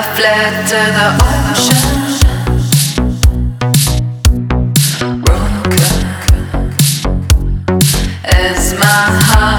I fled to the ocean. Broken is my heart